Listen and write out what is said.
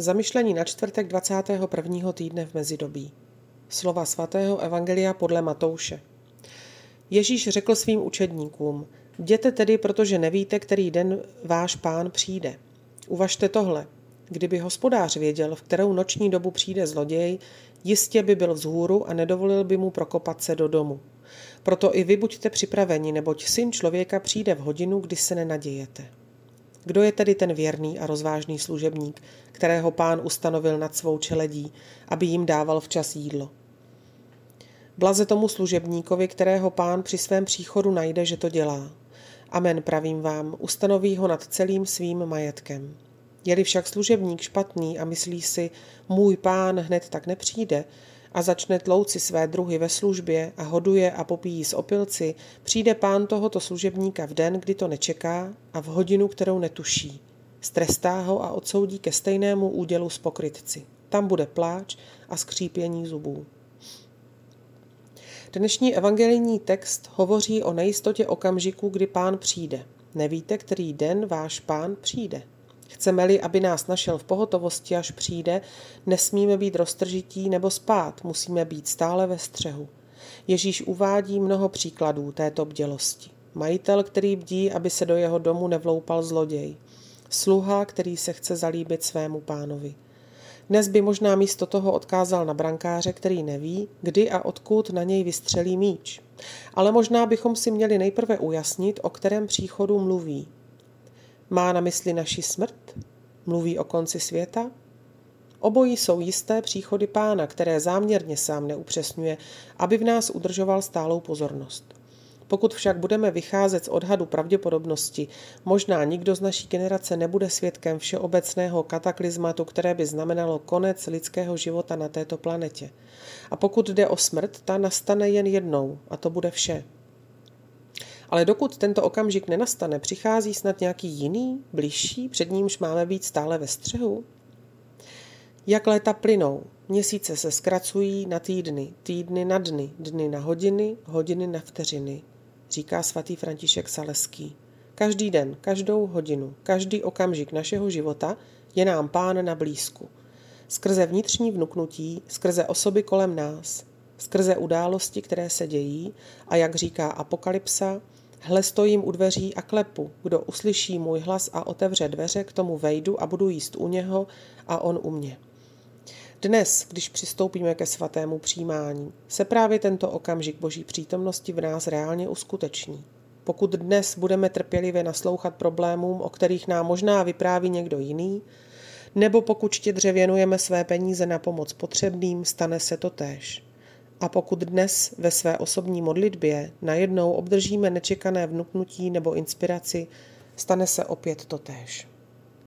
Zamyšlení na čtvrtek 21. týdne v mezidobí. Slova svatého Evangelia podle Matouše. Ježíš řekl svým učedníkům, jděte tedy, protože nevíte, který den váš pán přijde. Uvažte tohle. Kdyby hospodář věděl, v kterou noční dobu přijde zloděj, jistě by byl vzhůru a nedovolil by mu prokopat se do domu. Proto i vy buďte připraveni, neboť syn člověka přijde v hodinu, kdy se nenadějete. Kdo je tedy ten věrný a rozvážný služebník, kterého pán ustanovil nad svou čeledí, aby jim dával včas jídlo? Blaze tomu služebníkovi, kterého pán při svém příchodu najde, že to dělá. Amen, pravím vám, ustanoví ho nad celým svým majetkem. Je-li však služebník špatný a myslí si, můj pán hned tak nepřijde, a začne tlouci své druhy ve službě a hoduje a popíjí z opilci, přijde pán tohoto služebníka v den, kdy to nečeká a v hodinu, kterou netuší. Strestá ho a odsoudí ke stejnému údělu s pokrytci. Tam bude pláč a skřípění zubů. Dnešní evangelijní text hovoří o nejistotě okamžiku, kdy pán přijde. Nevíte, který den váš pán přijde. Chceme-li, aby nás našel v pohotovosti, až přijde, nesmíme být roztržití nebo spát, musíme být stále ve střehu. Ježíš uvádí mnoho příkladů této bdělosti. Majitel, který bdí, aby se do jeho domu nevloupal zloděj. Sluha, který se chce zalíbit svému pánovi. Dnes by možná místo toho odkázal na brankáře, který neví, kdy a odkud na něj vystřelí míč. Ale možná bychom si měli nejprve ujasnit, o kterém příchodu mluví. Má na mysli naši smrt? Mluví o konci světa? Obojí jsou jisté příchody pána, které záměrně sám neupřesňuje, aby v nás udržoval stálou pozornost. Pokud však budeme vycházet z odhadu pravděpodobnosti, možná nikdo z naší generace nebude svědkem všeobecného kataklizmatu, které by znamenalo konec lidského života na této planetě. A pokud jde o smrt, ta nastane jen jednou a to bude vše. Ale dokud tento okamžik nenastane, přichází snad nějaký jiný, bližší, před nímž máme být stále ve střehu? Jak léta plynou, měsíce se zkracují na týdny, týdny na dny, dny na hodiny, hodiny na vteřiny, říká svatý František Saleský. Každý den, každou hodinu, každý okamžik našeho života je nám pán na blízku. Skrze vnitřní vnuknutí, skrze osoby kolem nás, skrze události, které se dějí a jak říká Apokalypsa, Hle stojím u dveří a klepu. Kdo uslyší můj hlas a otevře dveře, k tomu vejdu a budu jíst u něho a on u mě. Dnes, když přistoupíme ke svatému přijímání, se právě tento okamžik boží přítomnosti v nás reálně uskuteční. Pokud dnes budeme trpělivě naslouchat problémům, o kterých nám možná vypráví někdo jiný, nebo pokud štědře věnujeme své peníze na pomoc potřebným, stane se to též. A pokud dnes ve své osobní modlitbě najednou obdržíme nečekané vnuknutí nebo inspiraci, stane se opět totéž.